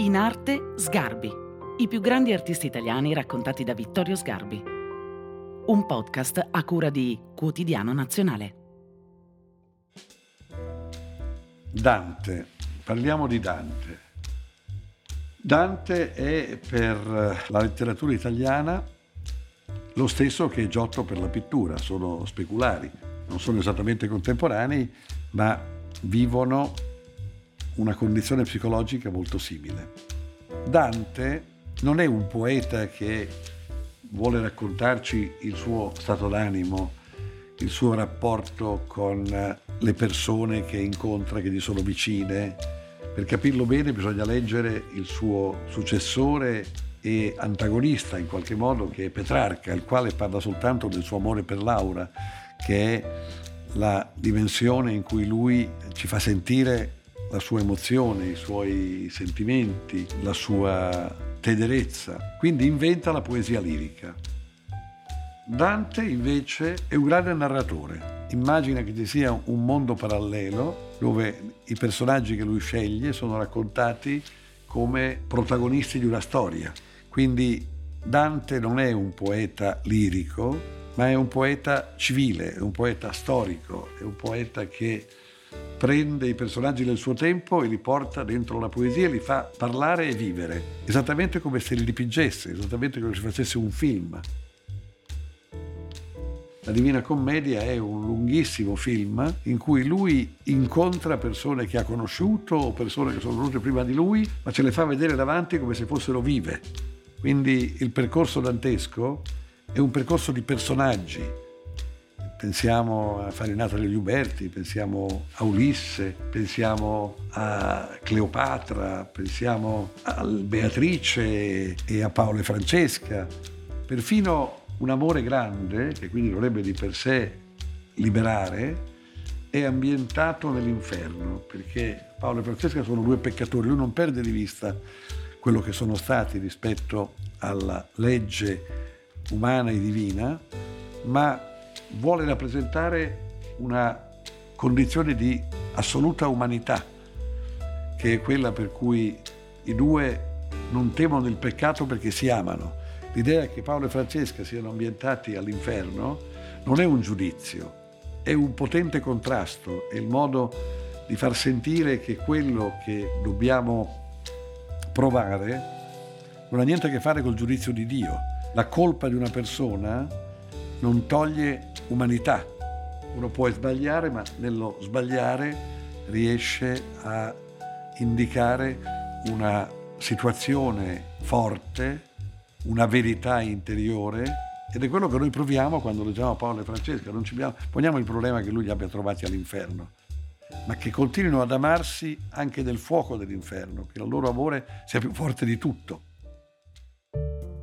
In arte Sgarbi, i più grandi artisti italiani raccontati da Vittorio Sgarbi. Un podcast a cura di Quotidiano Nazionale. Dante, parliamo di Dante. Dante è per la letteratura italiana lo stesso che Giotto per la pittura, sono speculari, non sono esattamente contemporanei, ma vivono una condizione psicologica molto simile. Dante non è un poeta che vuole raccontarci il suo stato d'animo, il suo rapporto con le persone che incontra, che gli sono vicine. Per capirlo bene bisogna leggere il suo successore e antagonista in qualche modo che è Petrarca, il quale parla soltanto del suo amore per Laura, che è la dimensione in cui lui ci fa sentire la sua emozione, i suoi sentimenti, la sua tenerezza. Quindi inventa la poesia lirica. Dante invece è un grande narratore. Immagina che ci sia un mondo parallelo dove i personaggi che lui sceglie sono raccontati come protagonisti di una storia. Quindi Dante non è un poeta lirico, ma è un poeta civile, è un poeta storico, è un poeta che prende i personaggi del suo tempo e li porta dentro la poesia e li fa parlare e vivere, esattamente come se li dipingesse, esattamente come se facesse un film. La Divina Commedia è un lunghissimo film in cui lui incontra persone che ha conosciuto o persone che sono venute prima di lui, ma ce le fa vedere davanti come se fossero vive. Quindi il percorso dantesco è un percorso di personaggi. Pensiamo a Farinata degli Uberti, pensiamo a Ulisse, pensiamo a Cleopatra, pensiamo a Beatrice e a Paolo e Francesca. Perfino un amore grande, che quindi dovrebbe di per sé liberare, è ambientato nell'inferno, perché Paolo e Francesca sono due peccatori, lui non perde di vista quello che sono stati rispetto alla legge umana e divina, ma vuole rappresentare una condizione di assoluta umanità, che è quella per cui i due non temono il peccato perché si amano. L'idea che Paolo e Francesca siano ambientati all'inferno non è un giudizio, è un potente contrasto, è il modo di far sentire che quello che dobbiamo provare non ha niente a che fare col giudizio di Dio. La colpa di una persona non toglie umanità. Uno può sbagliare, ma nello sbagliare riesce a indicare una situazione forte, una verità interiore ed è quello che noi proviamo quando leggiamo Paolo e Francesca. Non ci poniamo il problema che lui li abbia trovati all'inferno ma che continuino ad amarsi anche del fuoco dell'inferno, che il loro amore sia più forte di tutto.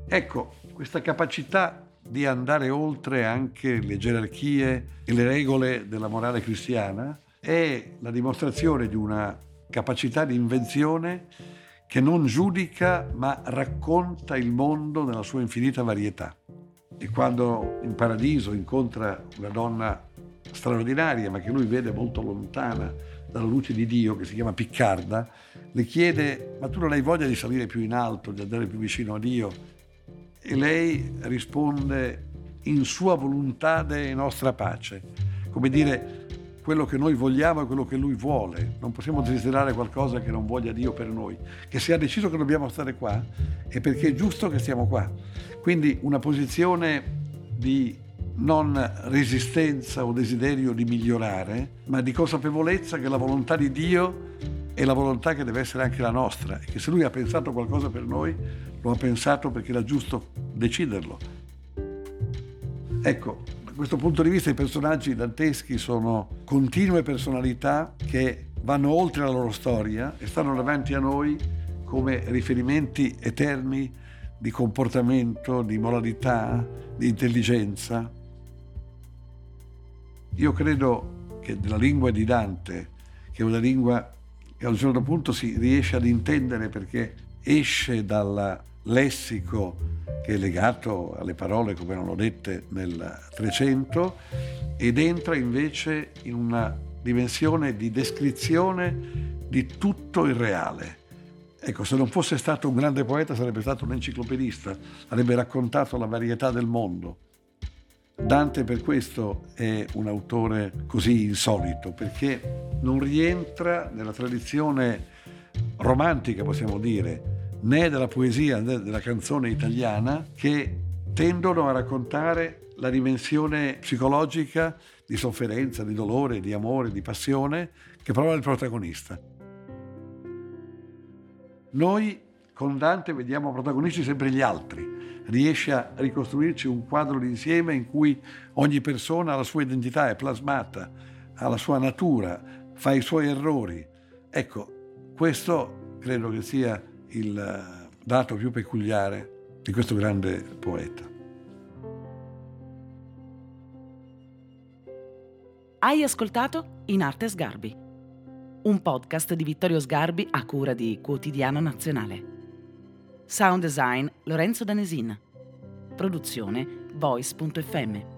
Ecco, questa capacità di andare oltre anche le gerarchie e le regole della morale cristiana è la dimostrazione di una capacità di invenzione che non giudica ma racconta il mondo nella sua infinita varietà. E quando in paradiso incontra una donna straordinaria, ma che lui vede molto lontana dalla luce di Dio, che si chiama Piccarda, le chiede, ma tu non hai voglia di salire più in alto, di andare più vicino a Dio? E lei risponde, in sua volontà è nostra pace. Come dire, quello che noi vogliamo è quello che lui vuole. Non possiamo desiderare qualcosa che non voglia Dio per noi. Che se ha deciso che dobbiamo stare qua, è perché è giusto che stiamo qua. Quindi una posizione di non resistenza o desiderio di migliorare, ma di consapevolezza che la volontà di Dio è la volontà che deve essere anche la nostra e che se Lui ha pensato qualcosa per noi, lo ha pensato perché era giusto deciderlo. Ecco, da questo punto di vista i personaggi danteschi sono continue personalità che vanno oltre la loro storia e stanno davanti a noi come riferimenti eterni di comportamento, di moralità, di intelligenza, io credo che nella lingua di Dante, che è una lingua che a un certo punto si riesce ad intendere perché esce dal lessico che è legato alle parole come erano dette nel Trecento ed entra invece in una dimensione di descrizione di tutto il reale. Ecco, se non fosse stato un grande poeta sarebbe stato un enciclopedista, avrebbe raccontato la varietà del mondo. Dante per questo è un autore così insolito, perché non rientra nella tradizione romantica, possiamo dire, né della poesia né della canzone italiana, che tendono a raccontare la dimensione psicologica di sofferenza, di dolore, di amore, di passione che prova il protagonista. Noi con Dante vediamo protagonisti sempre gli altri, riesce a ricostruirci un quadro d'insieme in cui ogni persona ha la sua identità, è plasmata, ha la sua natura, fa i suoi errori. Ecco, questo credo che sia il eh, dato più peculiare di questo grande poeta. Hai ascoltato In Arte Sgarbi, un podcast di Vittorio Sgarbi a cura di Quotidiano Nazionale. Sound design Lorenzo Danesin. Produzione voice.fm.